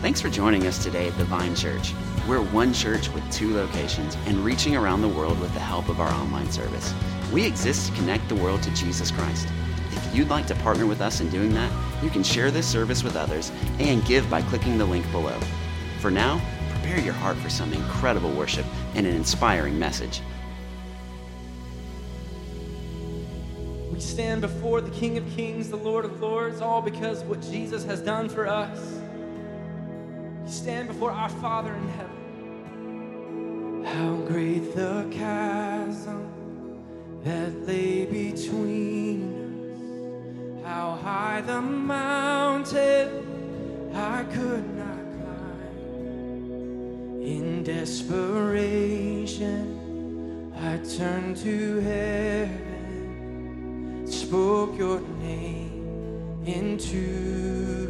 Thanks for joining us today at the Vine Church. We're one church with two locations and reaching around the world with the help of our online service. We exist to connect the world to Jesus Christ. If you'd like to partner with us in doing that, you can share this service with others and give by clicking the link below. For now, prepare your heart for some incredible worship and an inspiring message. We stand before the King of Kings, the Lord of Lords, all because what Jesus has done for us. Stand before our Father in heaven. How great the chasm that lay between us. How high the mountain I could not climb. In desperation, I turned to heaven, spoke your name into.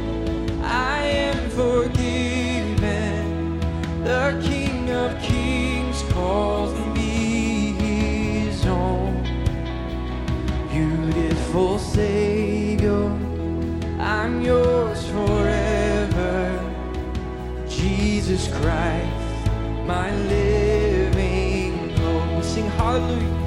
forgiven. The King of Kings calls me his own. Beautiful Savior, I'm yours forever. Jesus Christ, my living hope. Sing. Hallelujah.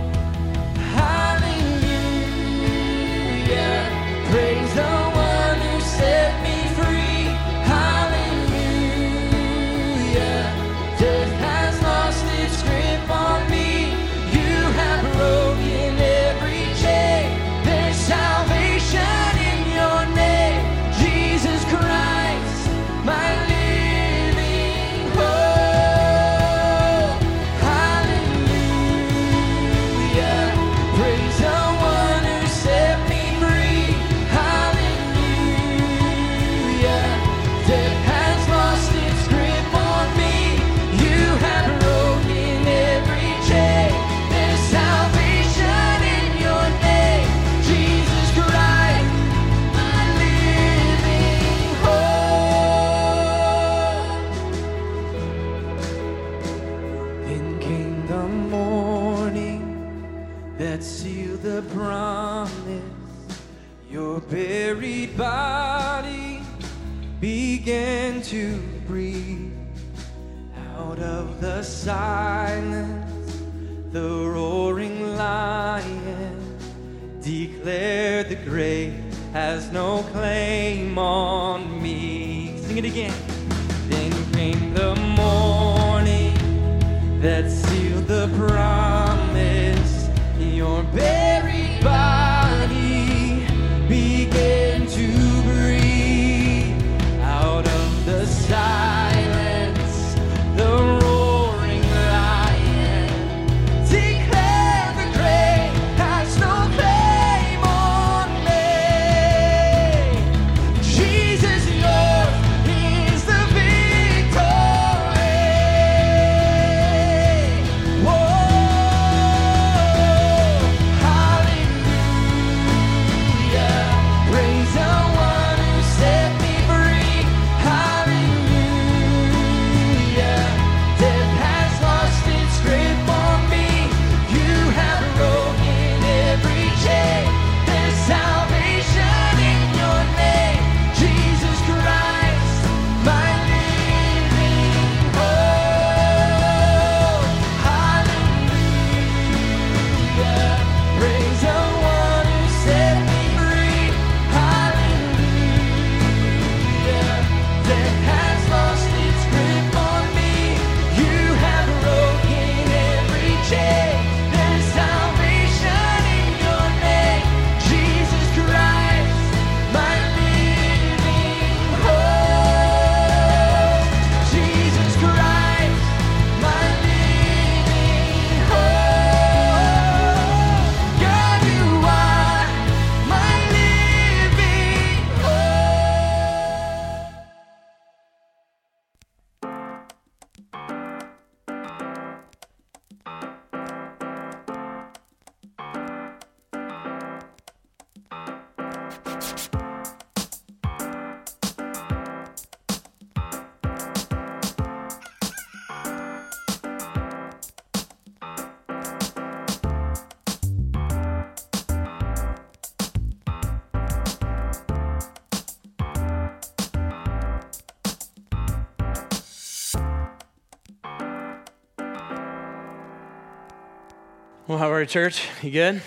Well, how are you, church? You good?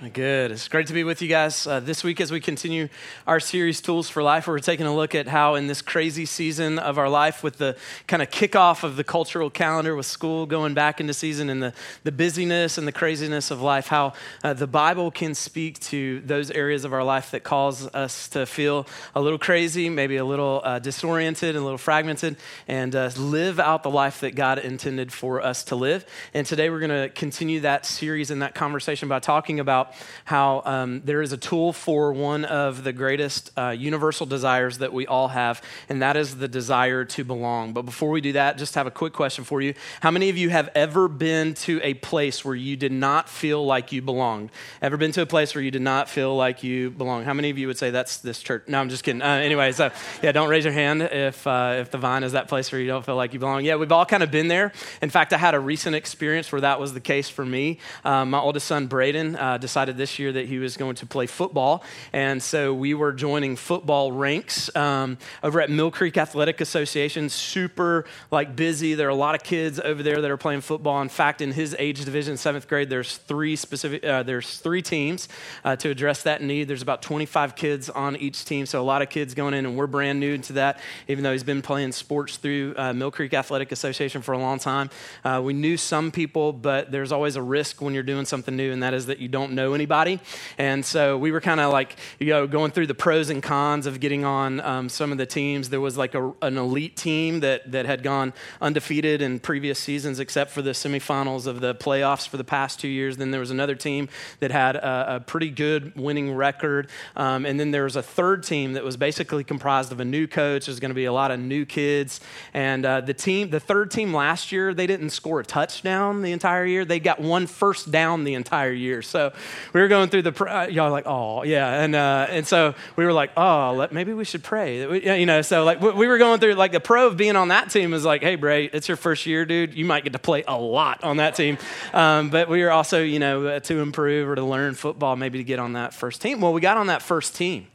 Good. It's great to be with you guys uh, this week as we continue our series, Tools for Life, we're taking a look at how, in this crazy season of our life, with the kind of kickoff of the cultural calendar, with school going back into season and the, the busyness and the craziness of life, how uh, the Bible can speak to those areas of our life that cause us to feel a little crazy, maybe a little uh, disoriented, and a little fragmented, and uh, live out the life that God intended for us to live. And today we're going to continue that series and that conversation by talking about how um, there is a tool for one of the greatest uh, universal desires that we all have, and that is the desire to belong. But before we do that, just have a quick question for you. How many of you have ever been to a place where you did not feel like you belonged? Ever been to a place where you did not feel like you belong? How many of you would say that's this church? No, I'm just kidding. Uh, anyway, so yeah, don't raise your hand if, uh, if the vine is that place where you don't feel like you belong. Yeah, we've all kind of been there. In fact, I had a recent experience where that was the case for me. Um, my oldest son, Braden, uh, decided decided this year that he was going to play football. And so we were joining football ranks um, over at Mill Creek Athletic Association. Super like busy. There are a lot of kids over there that are playing football. In fact, in his age division, seventh grade, there's three specific. Uh, there's three teams uh, to address that need. There's about 25 kids on each team, so a lot of kids going in, and we're brand new to that. Even though he's been playing sports through uh, Mill Creek Athletic Association for a long time, uh, we knew some people, but there's always a risk when you're doing something new, and that is that you don't know anybody. And so we were kind of like, you know, going through the pros and cons of getting on um, some of the teams. There was like a, an elite team that, that had gone undefeated in previous seasons, except for the semifinals of the playoffs for the past two years. Then there was another team that had a, a pretty good winning record. Um, and then there was a third team that was basically comprised of a new coach. There's going to be a lot of new kids. And uh, the team, the third team last year, they didn't score a touchdown the entire year. They got one first down the entire year. So we were going through the, uh, y'all like, oh, yeah. And, uh, and so we were like, oh, let, maybe we should pray. You know, so like we were going through, like the pro of being on that team is like, hey, Bray, it's your first year, dude. You might get to play a lot on that team. Um, but we were also, you know, uh, to improve or to learn football, maybe to get on that first team. Well, we got on that first team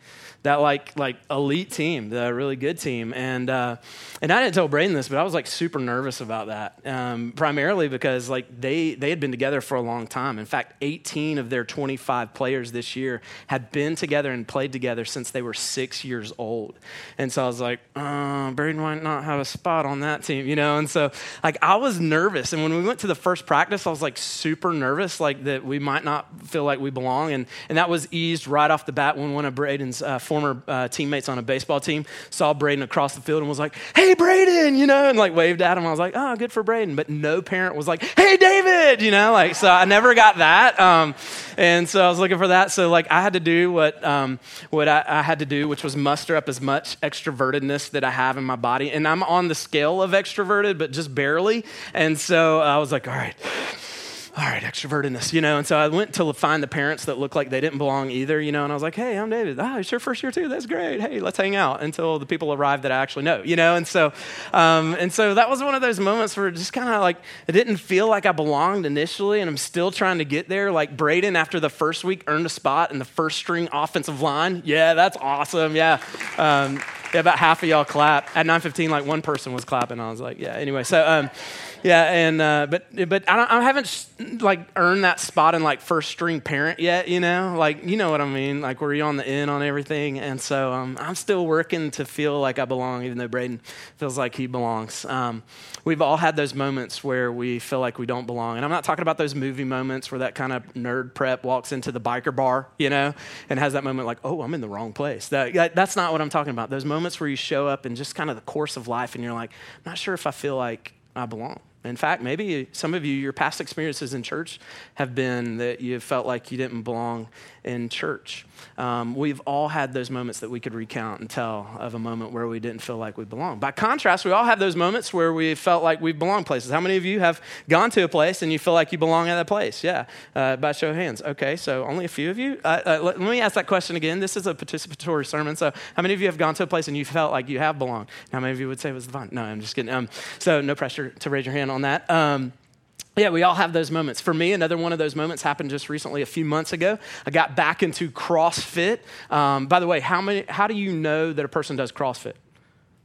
that like like elite team, the really good team. And uh, and I didn't tell Braden this, but I was like super nervous about that. Um, primarily because like they they had been together for a long time. In fact, 18 of their 25 players this year had been together and played together since they were six years old. And so I was like, uh, Braden might not have a spot on that team, you know. And so like I was nervous. And when we went to the first practice, I was like super nervous, like that we might not feel like we belong. And and that was eased right off the bat when one of Braden's uh, former uh, teammates on a baseball team saw Braden across the field and was like, hey, Braden, you know, and like waved at him. I was like, oh, good for Braden. But no parent was like, hey, David, you know, like, so I never got that. Um, and so I was looking for that. So, like, I had to do what, um, what I, I had to do, which was muster up as much extrovertedness that I have in my body. And I'm on the scale of extroverted, but just barely. And so I was like, all right all right, extrovertedness, you know. And so I went to find the parents that looked like they didn't belong either, you know. And I was like, hey, I'm David. Oh, it's your first year too. That's great. Hey, let's hang out until the people arrive that I actually know, you know. And so, um, and so that was one of those moments where just kind of like it didn't feel like I belonged initially, and I'm still trying to get there. Like Braden, after the first week, earned a spot in the first string offensive line. Yeah, that's awesome. Yeah. Um, yeah, about half of y'all clap. At 9:15, like one person was clapping. I was like, yeah. Anyway, so. Um, yeah, and uh, but but I, I, haven't like earned that spot in like first string parent yet. You know, like you know what I mean. Like where you on the end on everything, and so um, I'm still working to feel like I belong, even though Braden feels like he belongs. Um, we've all had those moments where we feel like we don't belong, and I'm not talking about those movie moments where that kind of nerd prep walks into the biker bar, you know, and has that moment like, oh, I'm in the wrong place. That, that's not what I'm talking about. Those moments where you show up in just kind of the course of life, and you're like, I'm not sure if I feel like I belong In fact, maybe some of you, your past experiences in church have been that you felt like you didn't belong in church. Um, we've all had those moments that we could recount and tell of a moment where we didn't feel like we belonged. By contrast, we all have those moments where we felt like we belong places. How many of you have gone to a place and you feel like you belong at that place? Yeah, uh, by show of hands. Okay, so only a few of you. Uh, uh, let, let, me ask that question again. This is a participatory sermon. So, how many of you have gone to a place and you felt like you have belonged? How many of you would say it was the vine? No, I'm just kidding. Um, so, no pressure to raise your hand on that. Um, yeah, we all have those moments. For me, another one of those moments happened just recently, a few months ago. I got back into CrossFit. Um, by the way, how many? How do you know that a person does CrossFit?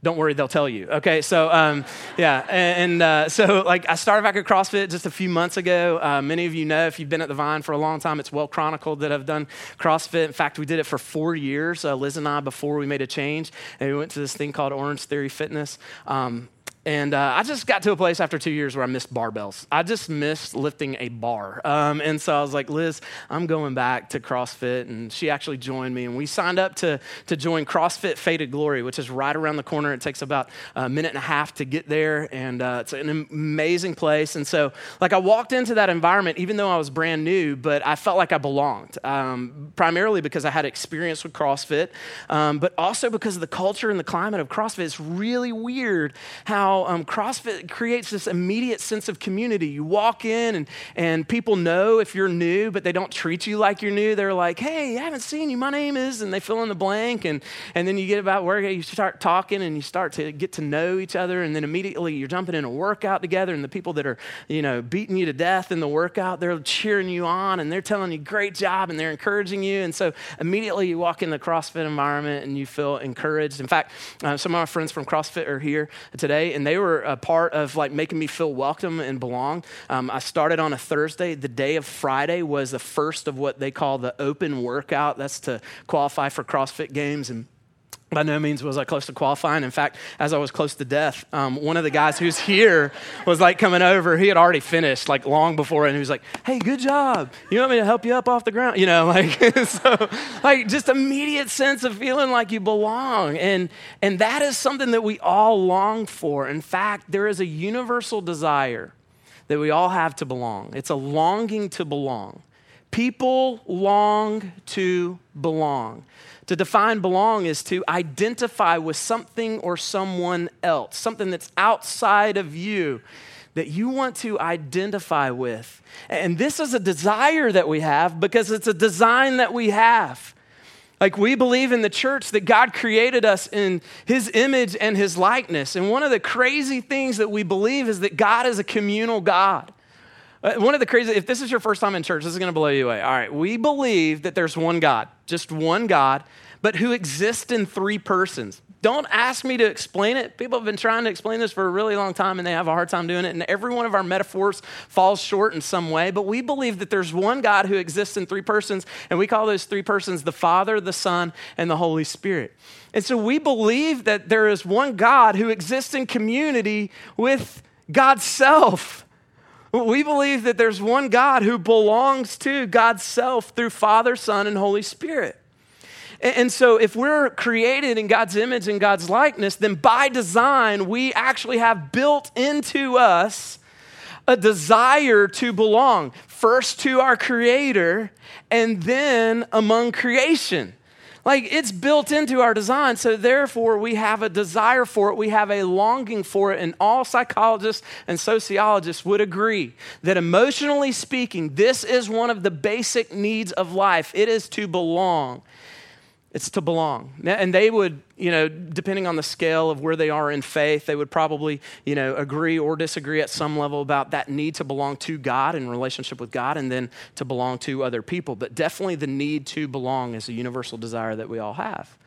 Don't worry, they'll tell you. Okay, so um, yeah, and, uh, so like I started back at CrossFit just a few months ago. Uh, many of you know if you've been at the Vine for a long time, it's well chronicled that I've done CrossFit. In fact, we did it for four years, uh, Liz and I, before we made a change, and we went to this thing called Orange Theory Fitness. Um, and uh, I just got to a place after two years where I missed barbells. I just missed lifting a bar. Um, and so I was like, Liz, I'm going back to CrossFit. And she actually joined me. And we signed up to, to join CrossFit Faded Glory, which is right around the corner. It takes about a minute and a half to get there. And uh, it's an amazing place. And so, like, I walked into that environment, even though I was brand new, but I felt like I belonged, um, primarily because I had experience with CrossFit, um, but also because of the culture and the climate of CrossFit. It's really weird how um, CrossFit creates this immediate sense of community. You walk in and, and people know if you're new, but they don't treat you like you're new. They're like, hey, I haven't seen you. My name is, and they fill in the blank. And, and then you get about where you start talking and you start to get to know each other. And then immediately you're jumping in a workout together. And the people that are, you know, beating you to death in the workout, they're cheering you on and they're telling you, great job, and they're encouraging you. And so immediately you walk in the CrossFit environment and you feel encouraged. In fact, uh, some of my friends from CrossFit are here today, and they were a part of like making me feel welcome and belong. Um, I started on a Thursday. The day of Friday was the first of what they call the open workout. That's to qualify for CrossFit Games and by no means was I close to qualifying. In fact, as I was close to death, um, one of the guys who's here was like coming over. He had already finished like long before, and he was like, "Hey, good job. You want me to help you up off the ground?" You know, like so, like just immediate sense of feeling like you belong, and and that is something that we all long for. In fact, there is a universal desire that we all have to belong. It's a longing to belong. People long to belong. To define belong is to identify with something or someone else, something that's outside of you that you want to identify with. And this is a desire that we have because it's a design that we have. Like we believe in the church that God created us in his image and his likeness. And one of the crazy things that we believe is that God is a communal God. Uh, one of the crazy, if this is your first time in church, this is going to blow you away. All right, we believe that there's one God, just one God, but who exists in three persons. Don't ask me to explain it. People have been trying to explain this for a really long time and they have a hard time doing it. And every one of our metaphors falls short in some way. But we believe that there's one God who exists in three persons, and we call those three persons the Father, the Son, and the Holy Spirit. And so we believe that there is one God who exists in community with God's self. We believe that there's one God who belongs to God's self through Father, Son, and Holy Spirit. And so, if we're created in God's image and God's likeness, then by design, we actually have built into us a desire to belong, first to our Creator and then among creation. Like it's built into our design. So therefore, we have a desire for it. We have a longing for it. And all psychologists and sociologists would agree that emotionally speaking, this is one of the basic needs of life. It is to belong. It's to belong. And they would, you know, depending on the scale of where they are in faith, they would probably, you know, agree or disagree at some level about that need to belong to God in relationship with God and then to belong to other people. But definitely the need to belong is a universal desire that we all have.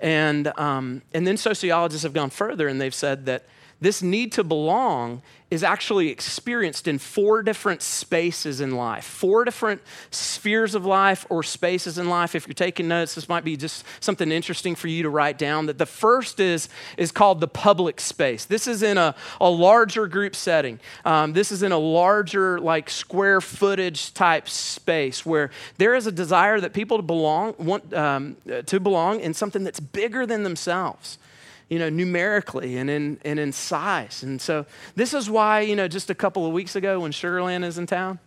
And, um, and then sociologists have gone further and they've said that this need to belong is actually experienced in four different spaces in life, four different spheres of life or spaces in life. If you're taking notes, this might be just something interesting for you to write down. That the first is, is called the public space. This is in a, a larger group setting. Um, this is in a larger, like square footage type space where there is a desire that people to belong, want um, to belong in something that's bigger than themselves. You know, numerically and in, and in size. And so this is why, you know, just a couple of weeks ago when Sugarland is in town,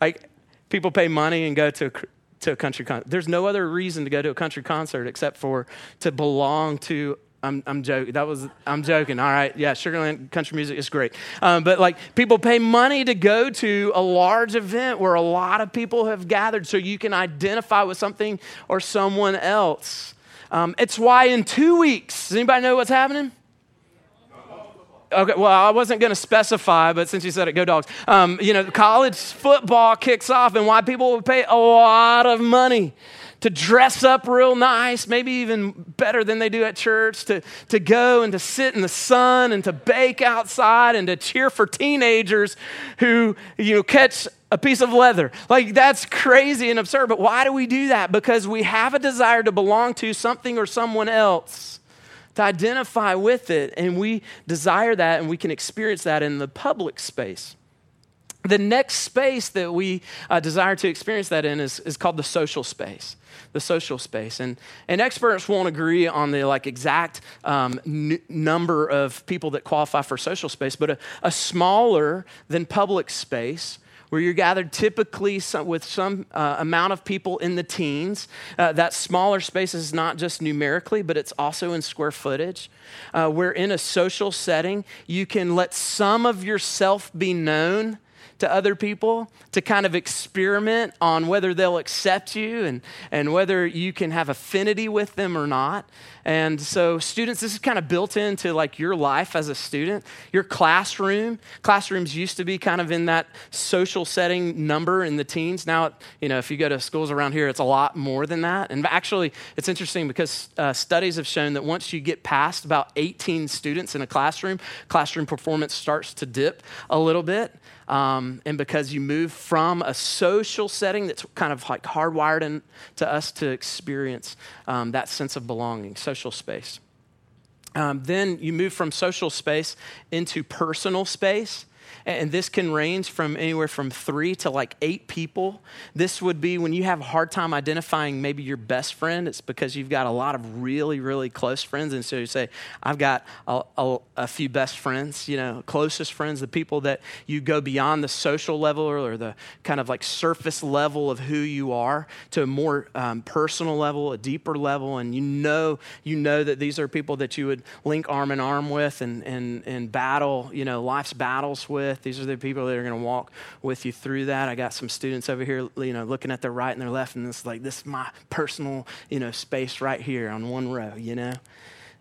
like people pay money and go to, to a country concert. There's no other reason to go to a country concert except for to belong to I'm, I'm joking. That was, I'm joking. All right. Yeah, Sugarland country music is great. Um, but like people pay money to go to a large event where a lot of people have gathered so you can identify with something or someone else. Um, it's why in two weeks, does anybody know what's happening? Okay, well, I wasn't going to specify, but since you said it, go dogs. Um, you know, college football kicks off, and why people would pay a lot of money to dress up real nice, maybe even better than they do at church, to, to go and to sit in the sun and to bake outside and to cheer for teenagers who, you know, catch a piece of leather. Like that's crazy and absurd. But why do we do that? Because we have a desire to belong to something or someone else, to identify with it, and we desire that and we can experience that in the public space. The next space that we uh, desire to experience that in is, is called the social space the social space. And, and experts won't agree on the like exact um, n- number of people that qualify for social space, but a, a smaller than public space where you're gathered typically some, with some uh, amount of people in the teens. Uh, that smaller space is not just numerically, but it's also in square footage. Uh, where in a social setting, you can let some of yourself be known to other people to kind of experiment on whether they'll accept you and, and whether you can have affinity with them or not. And so, students, this is kind of built into like your life as a student, your classroom. Classrooms used to be kind of in that social setting number in the teens. Now, you know, if you go to schools around here, it's a lot more than that. And actually, it's interesting because uh, studies have shown that once you get past about 18 students in a classroom, classroom performance starts to dip a little bit. Um, and because you move from a social setting that's kind of like hardwired in, to us to experience um, that sense of belonging, social space. Um, then you move from social space into personal space. And this can range from anywhere from three to like eight people. This would be when you have a hard time identifying maybe your best friend, it's because you've got a lot of really, really close friends. And so you say, I've got a, a, a few best friends, you know, closest friends, the people that you go beyond the social level or the kind of like surface level of who you are to a more um, personal level, a deeper level. And you know, you know that these are people that you would link arm in arm with and, and, and battle, you know, life's battles with with. These are the people that are going to walk with you through that. I got some students over here, you know, looking at their right and their left, and it's like, this is my personal, you know, space right here on one row, you know?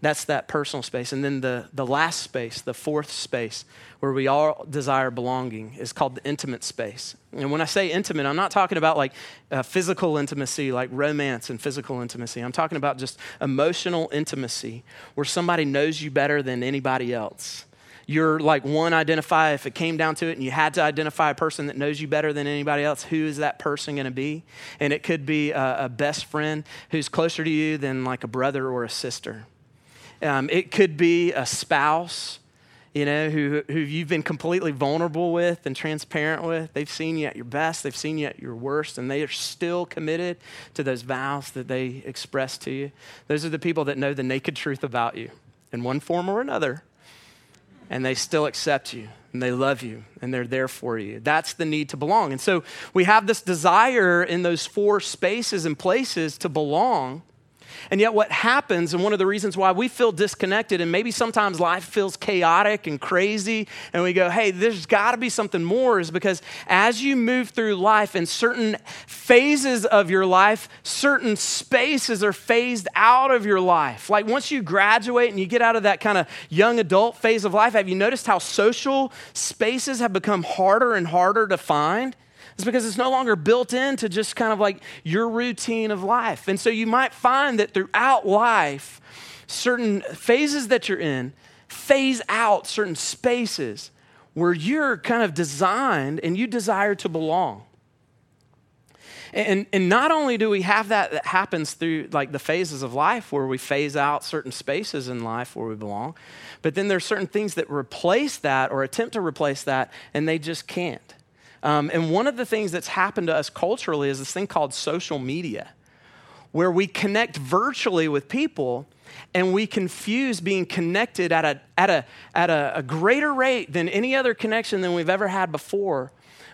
That's that personal space. And then the, the last space, the fourth space, where we all desire belonging, is called the intimate space. And when I say intimate, I'm not talking about like uh, physical intimacy, like romance and physical intimacy. I'm talking about just emotional intimacy, where somebody knows you better than anybody else you're like one identify if it came down to it and you had to identify a person that knows you better than anybody else who is that person going to be? And it could be a, a, best friend who's closer to you than like a brother or a sister. Um, it could be a spouse you know who, who you've been completely vulnerable with and transparent with. They've seen you at your best they've seen you at your worst and they are still committed to those vows that they express to you. Those are the people that know the naked truth about you in one form or another and they still accept you and they love you and they're there for you. That's the need to belong. And so we have this desire in those four spaces and places to belong. And yet, what happens, and one of the reasons why we feel disconnected, and maybe sometimes life feels chaotic and crazy, and we go, hey, there's got to be something more, is because as you move through life in certain phases of your life, certain spaces are phased out of your life. Like once you graduate and you get out of that kind of young adult phase of life, have you noticed how social spaces have become harder and harder to find? It's because it's no longer built into just kind of like your routine of life. And so you might find that throughout life, certain phases that you're in phase out certain spaces where you're kind of designed and you desire to belong. And, and not only do we have that that happens through like the phases of life where we phase out certain spaces in life where we belong, but then there's certain things that replace that or attempt to replace that and they just can't. Um, and one of the things that's happened to us culturally is this thing called social media, where we connect virtually with people, and we confuse being connected at a, at a, at a, a greater rate than any other connection than we've ever had before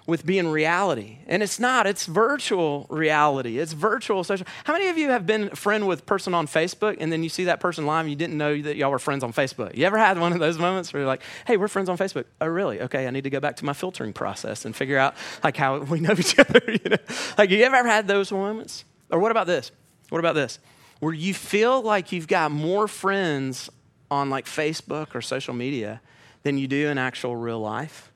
with being reality. And it's not, it's virtual reality. It's virtual social. How many of you have been a friend with person on Facebook and then you see that person live and you didn't know that y'all were friends on Facebook? You ever had one of those moments where you're like, hey, we're friends on Facebook? Oh, really? Okay, I need to go back to my filtering process and figure out like how we know each other. You know? Like, you ever had those moments? Or what about this? What about this? Where you feel like you've got more friends on like Facebook or social media than you do in actual real life?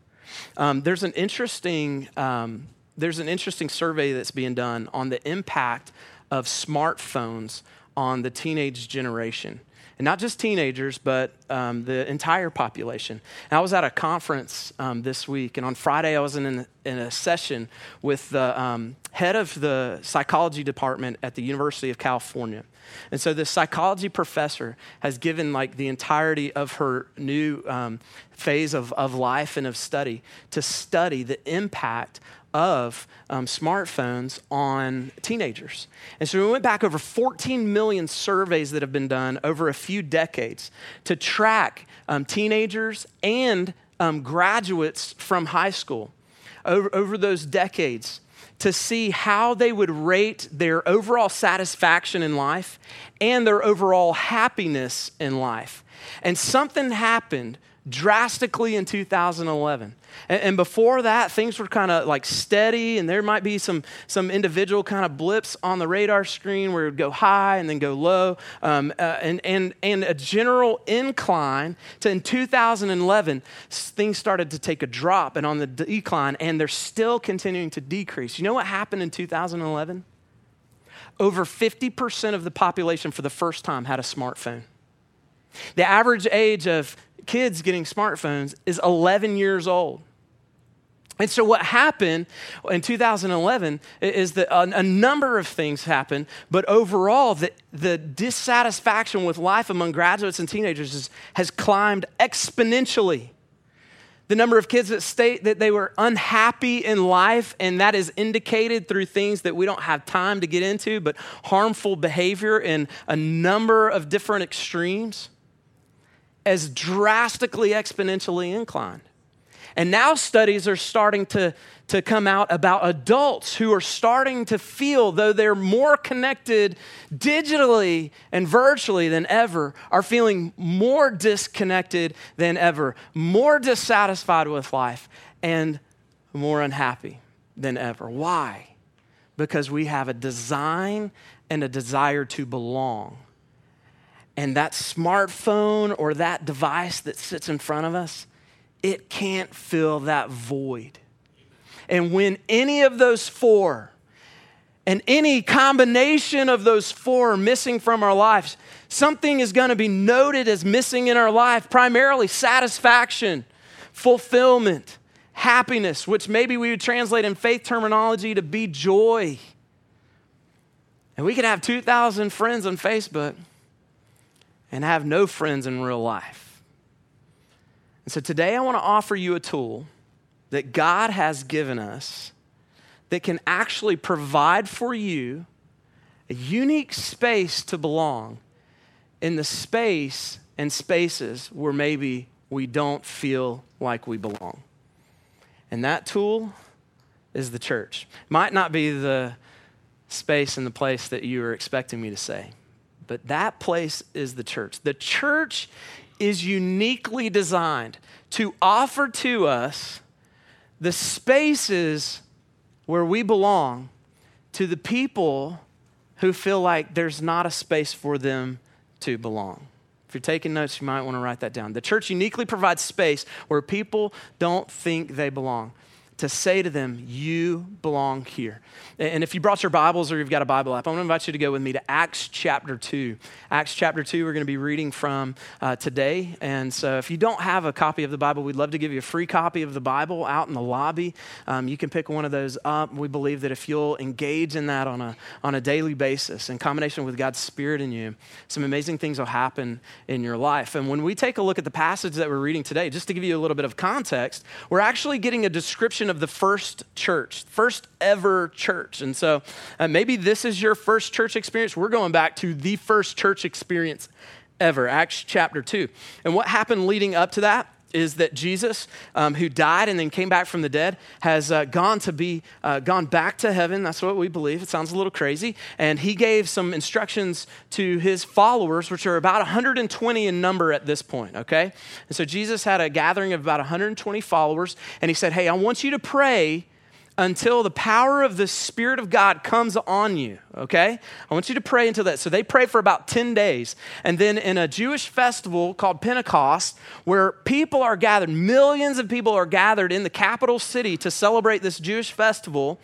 Um, there's an interesting um, there's an interesting survey that's being done on the impact of smartphones on the teenage generation. And not just teenagers, but um, the entire population. And I was at a conference um, this week, and on Friday I was in, in a session with the um, head of the psychology department at the University of California. And so this psychology professor has given like the entirety of her new um, phase of, of life and of study to study the impact of um, smartphones on teenagers. And so we went back over 14 million surveys that have been done over a few decades to track um, teenagers and um, graduates from high school over, over those decades to see how they would rate their overall satisfaction in life and their overall happiness in life. And something happened drastically in 2011. And, and before that, things were kind of like steady, and there might be some, some individual kind of blips on the radar screen where it would go high and then go low, um, uh, and, and, and a general incline to in 2011, things started to take a drop and on the decline, and they're still continuing to decrease. You know what happened in 2011? Over 50% of the population for the first time had a smartphone. The average age of kids getting smartphones is 11 years old. And so, what happened in 2011 is that a, number of things happened, but overall, the, the dissatisfaction with life among graduates and teenagers is, has climbed exponentially. The number of kids that state that they were unhappy in life, and that is indicated through things that we don't have time to get into, but harmful behavior in a number of different extremes as drastically exponentially inclined. And now studies are starting to, to come out about adults who are starting to feel, though they're more connected digitally and virtually than ever, are feeling more disconnected than ever, more dissatisfied with life, and more unhappy than ever. Why? Because we have a design and a desire to belong and that smartphone or that device that sits in front of us, it can't fill that void. And when any of those four, and any combination of those four are missing from our lives, something is going to be noted as missing in our life, primarily satisfaction, fulfillment, happiness, which maybe we would translate in faith terminology to be joy. And we could have 2,000 friends on Facebook and have no friends in real life. And so today I want to offer you a tool that God has given us that can actually provide for you a unique space to belong in the space and spaces where maybe we don't feel like we belong. And that tool is the church. Might not be the space and the place that you were expecting me to say but that place is the church. The church is uniquely designed to offer to us the spaces where we belong to the people who feel like there's not a space for them to belong. If you're taking notes, you might want to write that down. The church uniquely provides space where people don't think they belong to say to them, You belong here. And if you brought your Bibles or you've got a Bible app, I want to invite you to go with me to Acts chapter 2. Acts chapter 2, we're going to be reading from uh, today. And so if you don't have a copy of the Bible, we'd love to give you a free copy of the Bible out in the lobby. Um, you can pick one of those up. We believe that if you'll engage in that on a, on a daily basis in combination with God's Spirit in you, some amazing things will happen in your life. And when we take a look at the passage that we're reading today, just to give you a little bit of context, we're actually getting a description of the first church, first ever church. And so uh, maybe this is your first church experience. We're going back to the first church experience ever, Acts chapter 2. And what happened leading up to that? Is that Jesus, um, who died and then came back from the dead, has uh, gone to be uh, gone back to heaven. That's what we believe. It sounds a little crazy, and he gave some instructions to his followers, which are about 120 in number at this point. Okay, and so Jesus had a gathering of about 120 followers, and he said, "Hey, I want you to pray." Until the power of the Spirit of God comes on you, okay? I want you to pray until that. So they pray for about 10 days. And then in a Jewish festival called Pentecost, where people are gathered, millions of people are gathered in the capital city to celebrate this Jewish festival,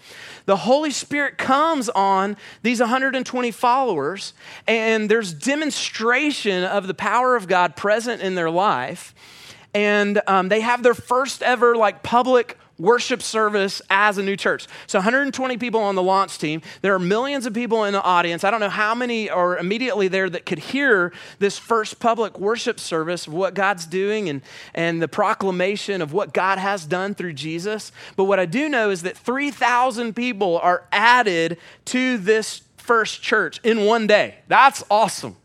the Holy Spirit comes on these 120 followers, and there's demonstration of the power of God present in their life. And um, they have their first ever, like, public worship service as a new church. So 120 people on the launch team. There are millions of people in the audience. I don't know how many are immediately there that could hear this first public worship service of what God's doing and, and the proclamation of what God has done through Jesus. But what I do know is that 3,000 people are added to this first church in one day. That's awesome.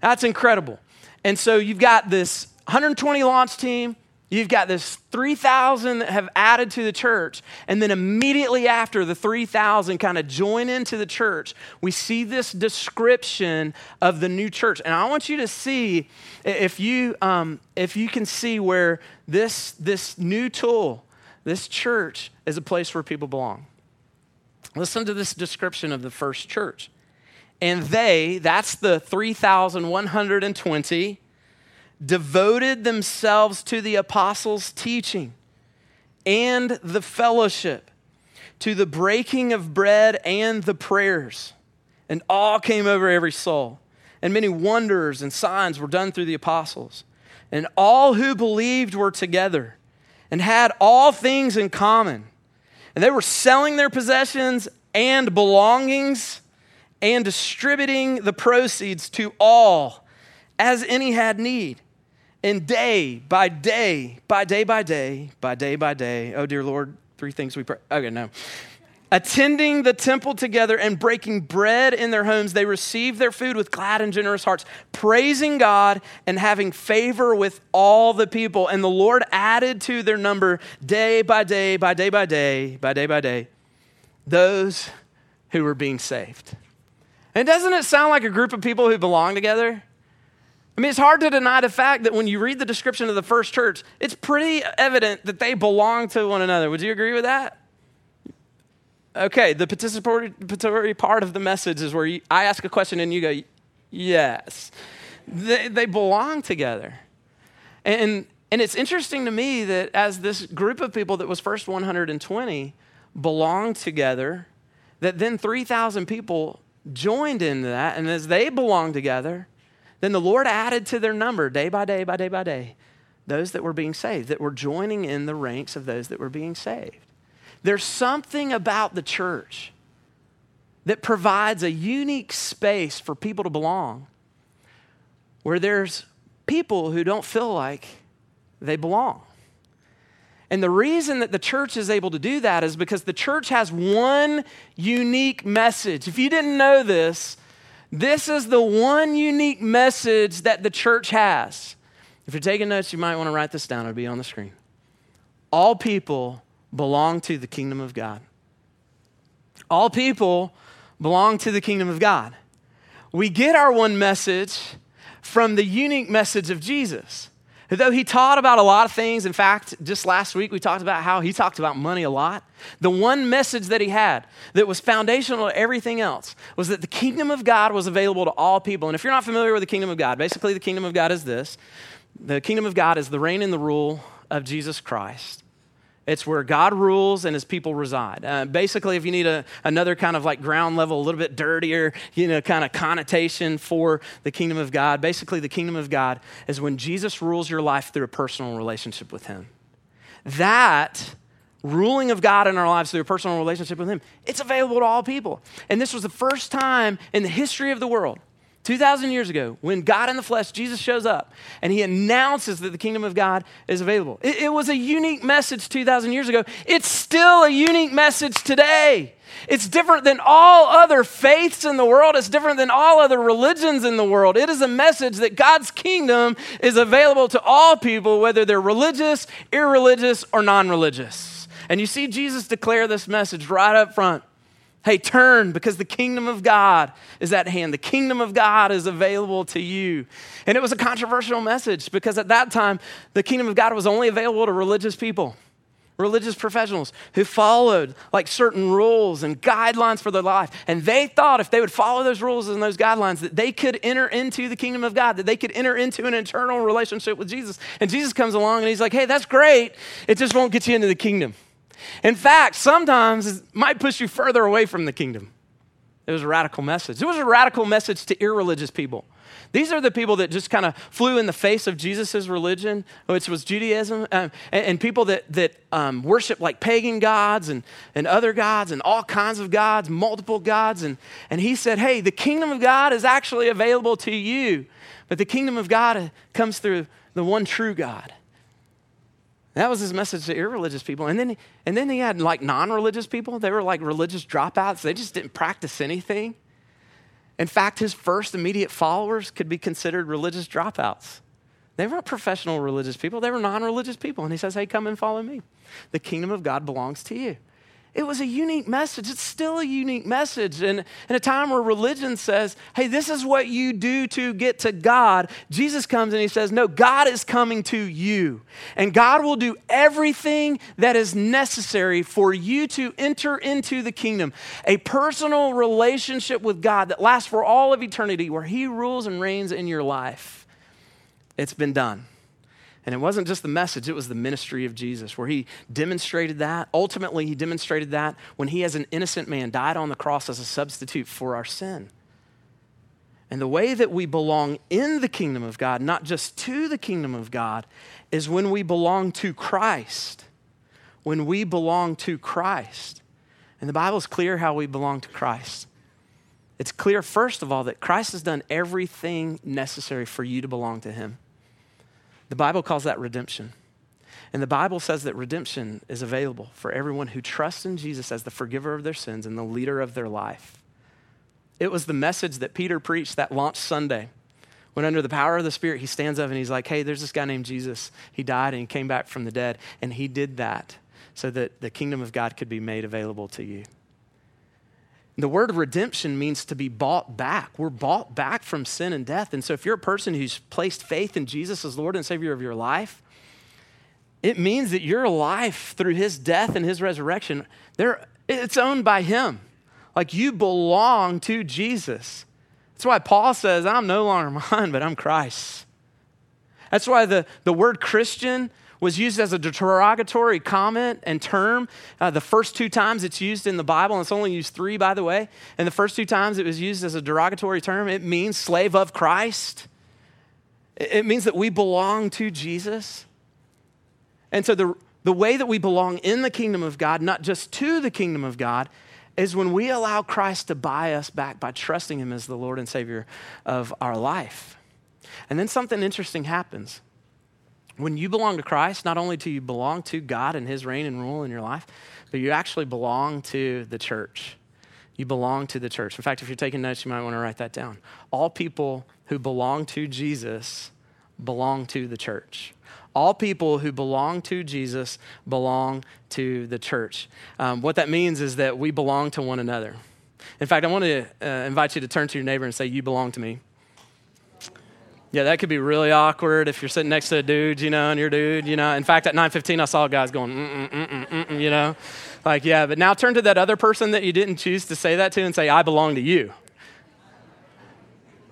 That's incredible. And so you've got this 120 launch team, You've got this 3,000 that have added to the church, and then immediately after the 3,000 kind of join into the church, we see this description of the new church. And I want you to see if you, um, if you can see where this, this new tool, this church, is a place where people belong. Listen to this description of the first church. And they, that's the 3,120 devoted themselves to the apostles' teaching and the fellowship, to the breaking of bread and the prayers. And awe came over every soul. And many wonders and signs were done through the apostles. And all who believed were together and had all things in common. And they were selling their possessions and belongings and distributing the proceeds to all as any had need. And day by day, by day by day, by day by day, oh dear Lord, three things we pray. Okay, no. Attending the temple together and breaking bread in their homes, they received their food with glad and generous hearts, praising God and having favor with all the people. And the Lord added to their number day by day, by day by day, by day by day, those who were being saved. And doesn't it sound like a group of people who belong together? I mean, it's hard to deny the fact that when you read the description of the first church, it's pretty evident that they belong to one another. Would you agree with that? Okay, the participatory part of the message is where you, I ask a question and you go, yes. They, they belong together. And, and it's interesting to me that as this group of people that was first 120 belonged together, that then 3,000 people joined into that. And as they belonged together, then the Lord added to their number day by day by day by day those that were being saved, that were joining in the ranks of those that were being saved. There's something about the church that provides a unique space for people to belong, where there's people who don't feel like they belong. And the reason that the church is able to do that is because the church has one unique message. If you didn't know this, this is the one unique message that the church has. If you're taking notes, you might want to write this down. It'll be on the screen. All people belong to the kingdom of God. All people belong to the kingdom of God. We get our one message from the unique message of Jesus. Though he taught about a lot of things, in fact, just last week we talked about how he talked about money a lot. The one message that he had that was foundational to everything else was that the kingdom of God was available to all people. And if you're not familiar with the kingdom of God, basically the kingdom of God is this the kingdom of God is the reign and the rule of Jesus Christ. It's where God rules and his people reside. Uh, basically, if you need a, another kind of like ground level, a little bit dirtier, you know, kind of connotation for the kingdom of God, basically, the kingdom of God is when Jesus rules your life through a personal relationship with him. That ruling of God in our lives through a personal relationship with him, it's available to all people. And this was the first time in the history of the world 2,000 years ago, when God in the flesh, Jesus shows up and he announces that the kingdom of God is available. It, it, was a unique message 2,000 years ago. It's still a unique message today. It's different than all other faiths in the world. It's different than all other religions in the world. It is a message that God's kingdom is available to all people, whether they're religious, irreligious, or non religious. And you see Jesus declare this message right up front. Hey, turn because the kingdom of God is at hand. The kingdom of God is available to you. And it was a controversial message because at that time, the kingdom of God was only available to religious people, religious professionals who followed like certain rules and guidelines for their life. And they thought if they would follow those rules and those guidelines, that they could enter into the kingdom of God, that they could enter into an eternal relationship with Jesus. And Jesus comes along and he's like, hey, that's great. It just won't get you into the kingdom. In fact, sometimes it might push you further away from the kingdom. It was a radical message. It was a radical message to irreligious people. These are the people that just kind of flew in the face of Jesus' religion, which was Judaism, um, and, and, people that, that um, worship like pagan gods and, and other gods and all kinds of gods, multiple gods. And, and he said, Hey, the kingdom of God is actually available to you, but the kingdom of God comes through the one true God. That was his message to irreligious people. And then, and then he had like non religious people. They were like religious dropouts. They just didn't practice anything. In fact, his first immediate followers could be considered religious dropouts. They weren't professional religious people, they were non religious people. And he says, Hey, come and follow me. The kingdom of God belongs to you. It was a unique message. It's still a unique message. And in a time where religion says, hey, this is what you do to get to God, Jesus comes and he says, no, God is coming to you. And God will do everything that is necessary for you to enter into the kingdom. A personal relationship with God that lasts for all of eternity, where he rules and reigns in your life. It's been done. And it wasn't just the message, it was the ministry of Jesus, where he demonstrated that. Ultimately, he demonstrated that when he, as an innocent man, died on the cross as a substitute for our sin. And the way that we belong in the kingdom of God, not just to the kingdom of God, is when we belong to Christ. When we belong to Christ. And the Bible is clear how we belong to Christ. It's clear, first of all, that Christ has done everything necessary for you to belong to him. The Bible calls that redemption. And the Bible says that redemption is available for everyone who trusts in Jesus as the forgiver of their sins and the leader of their life. It was the message that Peter preached that launch Sunday. When, under the power of the Spirit, he stands up and he's like, Hey, there's this guy named Jesus. He died and he came back from the dead. And he did that so that the kingdom of God could be made available to you. The word redemption means to be bought back. We're bought back from sin and death. And so, if you're a person who's placed faith in Jesus as Lord and Savior of your life, it means that your life through his death and his resurrection, it's owned by him. Like you belong to Jesus. That's why Paul says, I'm no longer mine, but I'm Christ's. That's why the, the word Christian was used as a derogatory comment and term. Uh, the first two times it's used in the Bible, and it's only used three, by the way. And the first two times it was used as a derogatory term, it means slave of Christ. It means that we belong to Jesus. And so the, the way that we belong in the kingdom of God, not just to the kingdom of God, is when we allow Christ to buy us back by trusting Him as the Lord and Savior of our life. And then something interesting happens. When you belong to Christ, not only do you belong to God and His reign and rule in your life, but you actually belong to the church. You belong to the church. In fact, if you're taking notes, you might want to write that down. All people who belong to Jesus belong to the church. All people who belong to Jesus belong to the church. Um, what that means is that we belong to one another. In fact, I want to uh, invite you to turn to your neighbor and say, You belong to me. Yeah, that could be really awkward if you're sitting next to a dude, you know, and you're dude, you know. In fact, at 9:15, I saw guys going, mm mm, mm, mm, mm, you know, like yeah. But now turn to that other person that you didn't choose to say that to and say, "I belong to you."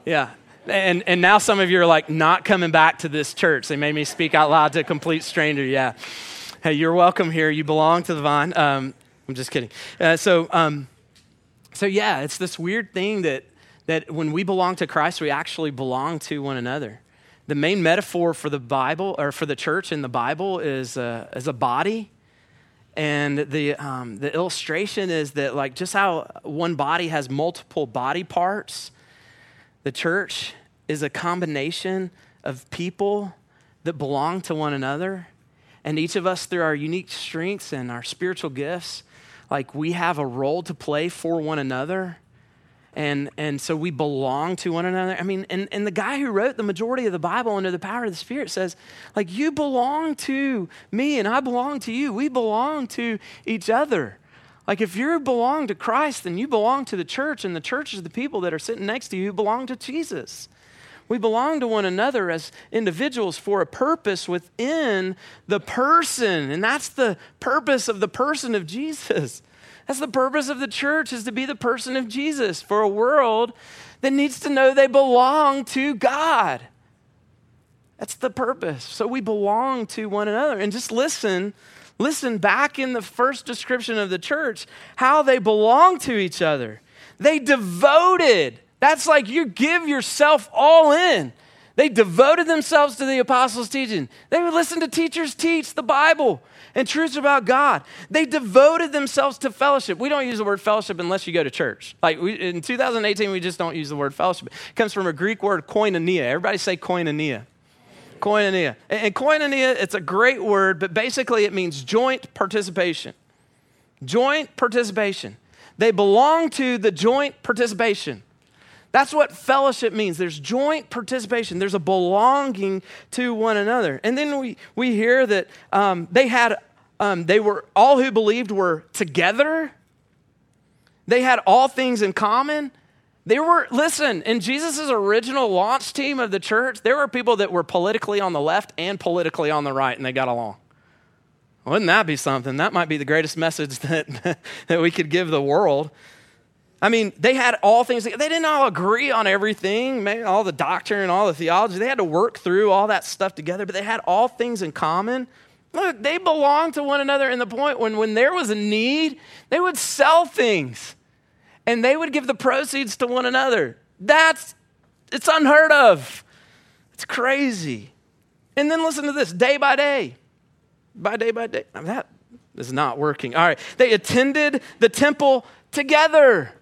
Yeah, and and now some of you are like not coming back to this church. They made me speak out loud to a complete stranger. Yeah, hey, you're welcome here. You belong to the vine. Um, I'm just kidding. Uh, so, um, so yeah, it's this weird thing that that when we belong to Christ, we actually belong to one another. The main metaphor for the Bible, or for the church in the Bible, is a, a body. And the, um, the illustration is that, like, just how one body has multiple body parts, The church is a combination of people that belong to one another. And each of us, through our unique strengths and our spiritual gifts, like we have a role to play for one another. And, and so we belong to one another. I mean, and, and the guy who wrote the majority of the Bible under the power of the Spirit says, like, you belong to me and I belong to you. We belong to each other. Like, if you belong to Christ, then you belong to the church, and the church is the people that are sitting next to you who belong to Jesus. We belong to one another as individuals for a purpose within the person. And that's the purpose of the person of Jesus. That's the purpose of the church is to be the person of Jesus for a world that needs to know they belong to God. That's the purpose. So we belong to one another. And just listen, listen back in the first description of the church how they belong to each other. They devoted that's like you give yourself all in. They devoted themselves to the apostles' teaching. They would listen to teachers teach the Bible and truths about God. They devoted themselves to fellowship. We don't use the word fellowship unless you go to church. Like we, in 2018, we just don't use the word fellowship. It comes from a Greek word koinonia. Everybody say koinonia. Koinonia. And koinonia, it's a great word, but basically it means joint participation. Joint participation. They belong to the joint participation. That's what fellowship means. There's joint participation, there's a belonging to one another. And then we, we hear that um, they had, um, they were, all who believed were together. They had all things in common. They were, listen, in Jesus' original launch team of the church, there were people that were politically on the left and politically on the right, and they got along. Wouldn't that be something? That might be the greatest message that, that we could give the world. I mean, they had all things, they didn't all agree on everything, maybe all the doctrine and all the theology. They had to work through all that stuff together, but they had all things in common. Look, they belonged to one another in the point when, when there was a need, they would sell things and they would give the proceeds to one another. That's, it's unheard of. It's crazy. And then listen to this day by day, by day by day. I mean, that is not working. All right. They attended the temple together.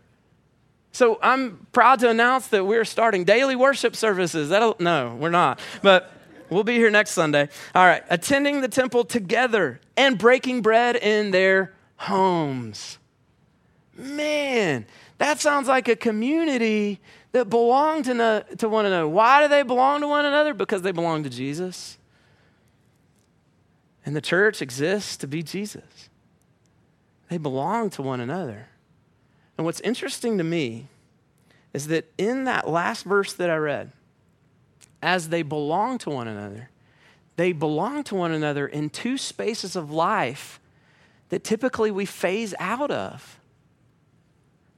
So I'm proud to announce that we're starting daily worship services. That'll, no, we're not. But we'll be here next Sunday. All right, attending the temple together and breaking bread in their homes. Man, that sounds like a community that belong to, to one another. Why do they belong to one another? Because they belong to Jesus. And the church exists to be Jesus. They belong to one another. And what's interesting to me is that in that last verse that I read, as they belong to one another, they belong to one another in two spaces of life that typically we phase out of.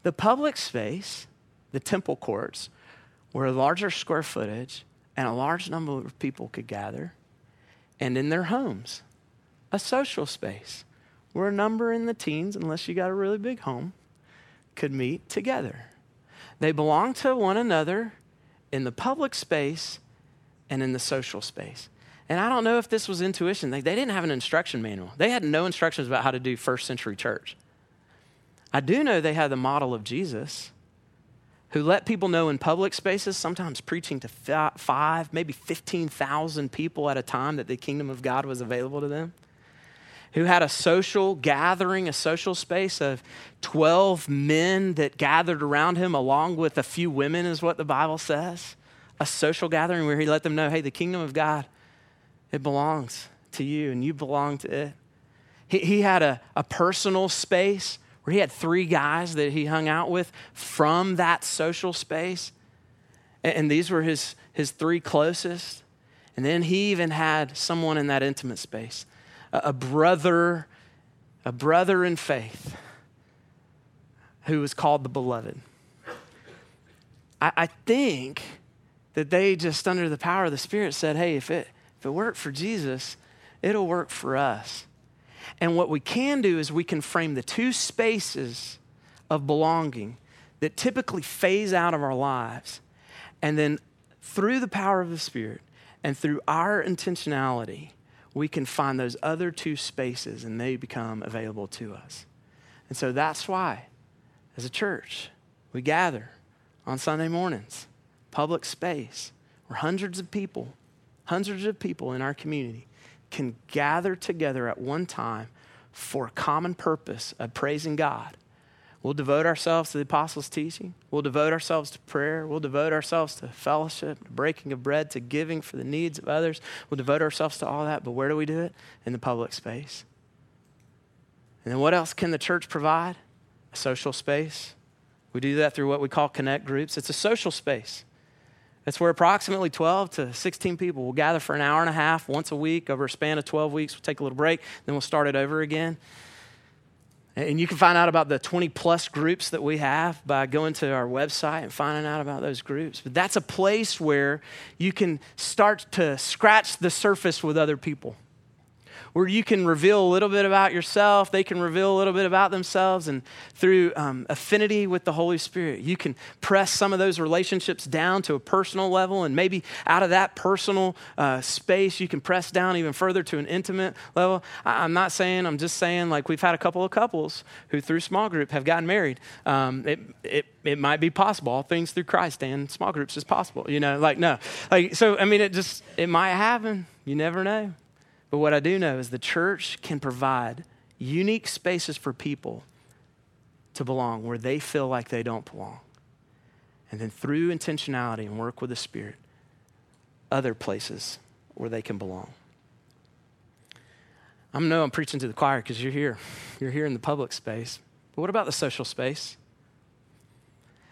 The public space, the temple courts, where a larger square footage and a large number of people could gather, and in their homes, a social space where a number in the teens, unless you got a really big home, could meet together. They belong to one another in the public space and in the social space. And I don't know if this was intuition. They, they didn't have an instruction manual, they had no instructions about how to do first century church. I do know they had the model of Jesus who let people know in public spaces, sometimes preaching to five, maybe 15,000 people at a time, that the kingdom of God was available to them who had a social gathering, a social space of 12 men that gathered around him, along with a few women, is what the Bible says. A social gathering where he let them know hey, the kingdom of God, it belongs to you, and you belong to it. He, he had a, a personal space where he had three guys that he hung out with from that social space. And, and these were his, his three closest. And then he even had someone in that intimate space a brother, a brother in faith who was called the beloved. I, I think that they just, under the power of the Spirit, said, hey, if it, if it worked for Jesus, it'll work for us. And what we can do is we can frame the two spaces of belonging that typically phase out of our lives. And then through the power of the Spirit and through our intentionality, we can find those other two spaces and they become available to us. And so that's why, as a church, we gather on Sunday mornings public space where hundreds of people, hundreds of people in our community can gather together at one time for a common purpose of praising God. We'll devote ourselves to the apostles' teaching. We'll devote ourselves to prayer. We'll devote ourselves to fellowship, to breaking of bread, to giving for the needs of others. We'll devote ourselves to all that. But where do we do it? In the public space. And then what else can the church provide? A social space. We do that through what we call connect groups. It's a social space. It's where approximately 12 to 16 people will gather for an hour and a half once a week over a span of 12 weeks. We'll take a little break, then we'll start it over again. And you can find out about the 20 plus groups that we have by going to our website and finding out about those groups. But that's a place where you can start to scratch the surface with other people where you can reveal a little bit about yourself, they can reveal a little bit about themselves, and through um, affinity with the Holy Spirit, you can press some of those relationships down to a personal level, and maybe out of that personal uh, space, you can press down even further to an intimate level. I, am not saying, I'm just saying, like we've had a couple of couples who, through small group, have gotten married. Um, it, it, it might be possible. All things through Christ and small groups is possible. You know, like, no. Like, so, I mean, it just, it might happen. You never know. But what I do know is the church can provide unique spaces for people to belong where they feel like they don't belong. And then through intentionality and work with the Spirit, other places where they can belong. I know I'm preaching to the choir because you're here. You're here in the public space. But what about the social space?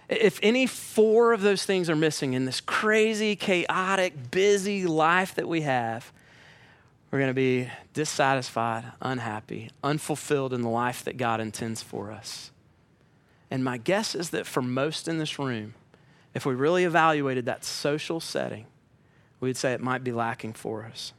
If any four of those things are missing in this crazy, chaotic, busy life that we have, we're going to be dissatisfied, unhappy, unfulfilled in the life that God intends for us. And my guess is that for most in this room, if we really evaluated that social setting, we'd say it might be lacking for us.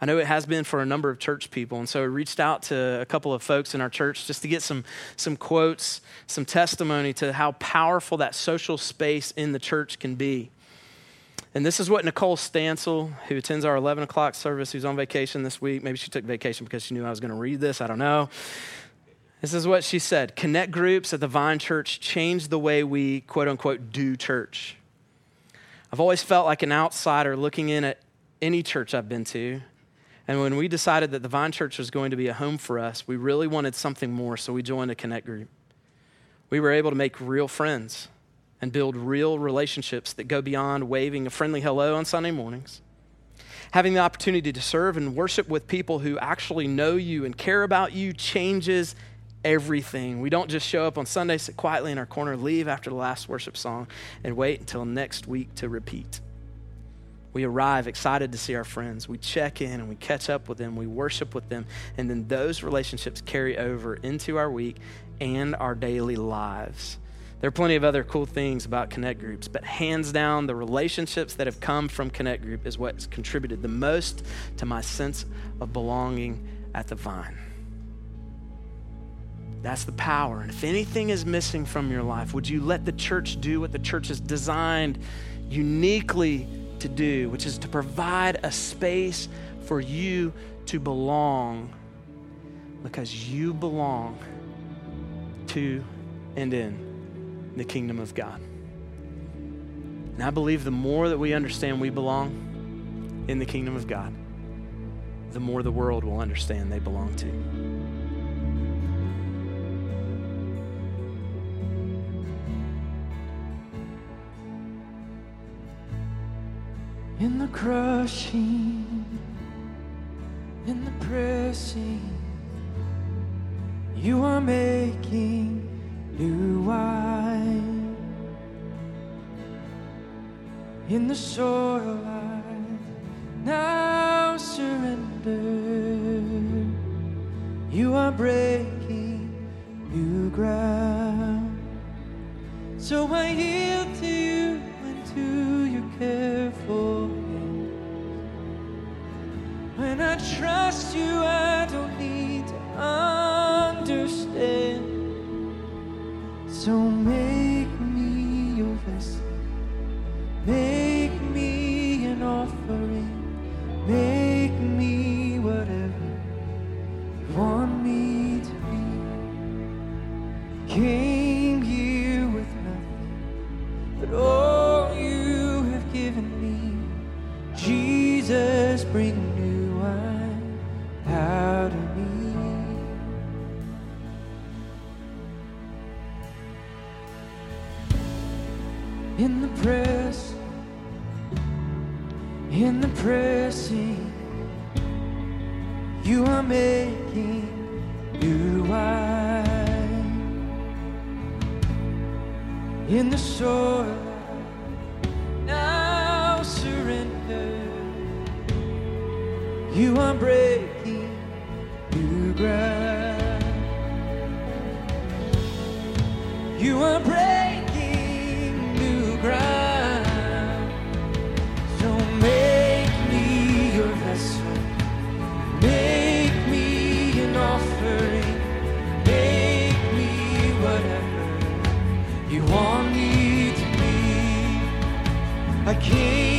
I know it has been for a number of church people, and so I reached out to a couple of folks in our church just to get some, some quotes, some testimony to how powerful that social space in the church can be. And this is what Nicole Stansel, who attends our 11 o'clock service, who's on vacation this week, maybe she took vacation because she knew I was going to read this, I don't know. This is what she said Connect groups at the Vine Church changed the way we, quote unquote, do church. I've always felt like an outsider looking in at any church I've been to. And when we decided that the Vine Church was going to be a home for us, we really wanted something more, so we joined a Connect group. We were able to make real friends and build real relationships that go beyond waving a friendly hello on Sunday mornings. Having the opportunity to serve and worship with people who actually know you and care about you changes everything. We don't just show up on Sunday, sit quietly in our corner, leave after the last worship song, and wait until next week to repeat. We arrive excited to see our friends. We check in and we catch up with them. We worship with them. And then those relationships carry over into our week and our daily lives. There are plenty of other cool things about Connect groups, but hands down, the relationships that have come from Connect group is what's contributed the most to my sense of belonging at the vine. That's the power. And if anything is missing from your life, would you let the church do what the church is designed uniquely to do, which is to provide a space for you to belong because you belong to and in the kingdom of God. And I believe the more that we understand we belong in the kingdom of God, the more the world will understand they belong to. In the crushing, in the pressing, you are making new wine in the soil I now surrender. You are breaking new ground, so I yield to you and to your careful hand. When I trust you, I Jesus, bring new wine out of me. In the press, in the pressing, you are making new wine. In the soil, You are breaking new ground. You are breaking new ground. So make me your vessel. Make me an offering. Make me whatever you want me to be. I came.